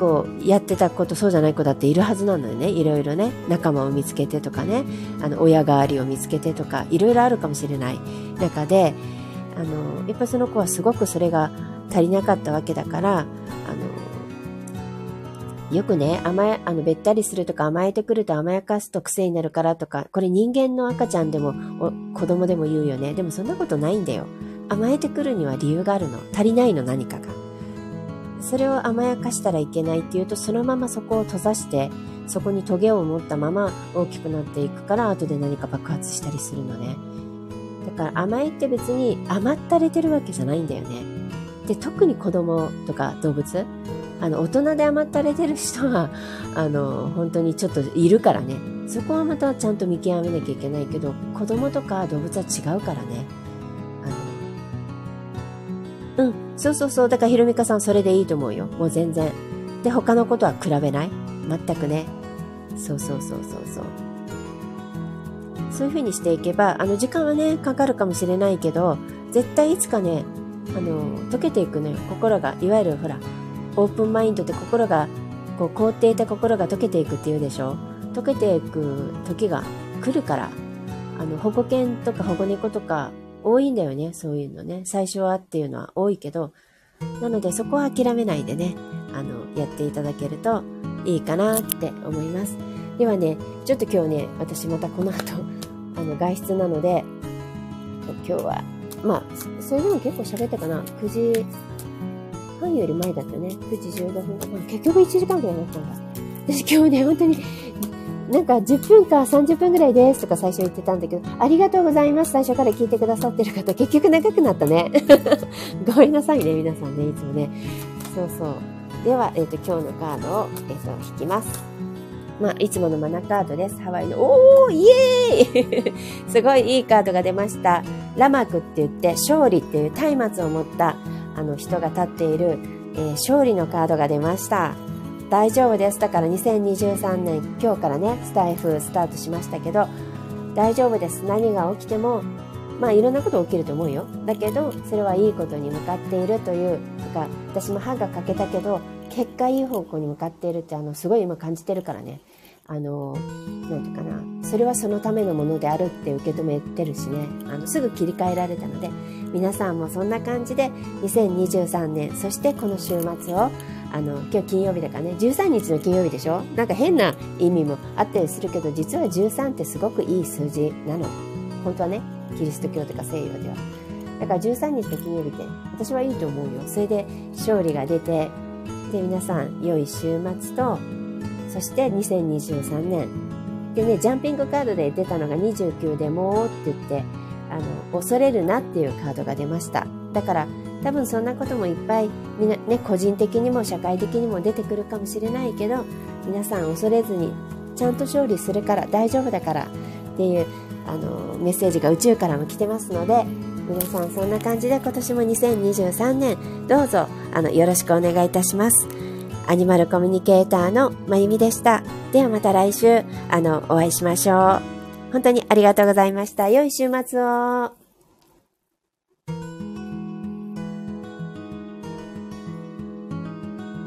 こう、やってた子とそうじゃない子だっているはずなのよね。いろいろね。仲間を見つけてとかね。あの、親代わりを見つけてとか、いろいろあるかもしれない中で、あの、やっぱその子はすごくそれが足りなかったわけだから、よくね、甘え、あの、べったりするとか甘えてくると甘やかすと癖になるからとか、これ人間の赤ちゃんでも、子供でも言うよね。でもそんなことないんだよ。甘えてくるには理由があるの。足りないの何かが。それを甘やかしたらいけないっていうと、そのままそこを閉ざして、そこにトゲを持ったまま大きくなっていくから、後で何か爆発したりするのね。だから甘えって別に甘ったれてるわけじゃないんだよね。で、特に子供とか動物、あの、大人で甘ったれてる人は、<laughs> あの、本当にちょっといるからね。そこはまたちゃんと見極めなきゃいけないけど、子供とか動物は違うからね。あの、うん、そうそうそう。だからひろみかさんそれでいいと思うよ。もう全然。で、他のことは比べない？全くね。そうそうそうそうそう。そういう風にしていけば、あの、時間はね、かかるかもしれないけど、絶対いつかね、あの、溶けていくのよ。心が、いわゆるほら、オープンマインドって心が、こう、凍っていた心が溶けていくっていうでしょ？溶けていく時が来るから、あの、保護犬とか保護猫とか多いんだよね、そういうのね。最初はっていうのは多いけど、なのでそこは諦めないでね、あの、やっていただけるといいかなって思います。ではね、ちょっと今日ね、私またこの後、<laughs> あの、外出なので、今日はまあ、それでも結構喋ったかな？9時半より前だったね。9時15分。まあ、結局1時間ぐらいだったんだ。私今日ね、本当に、なんか10分か30分ぐらいですとか最初言ってたんだけど、ありがとうございます。最初から聞いてくださってる方、結局長くなったね。<laughs> ごめんなさいね、皆さんね、いつもね。そうそう。では、えっ、ー、と、今日のカードを、えっ、ー、と、引きます。まあ、いつものマナカードです。ハワイの。おーイエーイ <laughs> すごいいいカードが出ました。ラマクって言って、勝利っていう松明を持ったあの人が立っている、えー、勝利のカードが出ました。大丈夫です。だから2023年今日からねスタイフスタートしましたけど大丈夫です。何が起きてもまあいろんなこと起きると思うよ。だけどそれはいいことに向かっているというか私も歯が欠けたけど結果いい方向に向かっているってあのすごい今感じてるからね。あの何て言うかな。それはそのためのものであるって受け止めてるしね。あのすぐ切り替えられたので皆さんもそんな感じで2023年そしてこの週末をあの今日金曜日だからね13日の金曜日でしょ？なんか変な意味もあったりするけど実は13ってすごくいい数字なの。本当はねキリスト教とか西洋では。だから13日の金曜日って私はいいと思うよ。それで勝利が出てで皆さん良い週末とそして2023年でねジャンピングカードで出たのが29でもって言ってあの恐れるなっていうカードが出ましただから多分そんなこともいっぱいみな、ね、個人的にも社会的にも出てくるかもしれないけど皆さん恐れずにちゃんと勝利するから大丈夫だからっていうあのメッセージが宇宙からも来てますので皆さんそんな感じで今年も2023年どうぞあのよろしくお願いいたします。アニマルコミュニケーターのまゆみでした。ではまた来週あのお会いしましょう。本当にありがとうございました。良い週末を。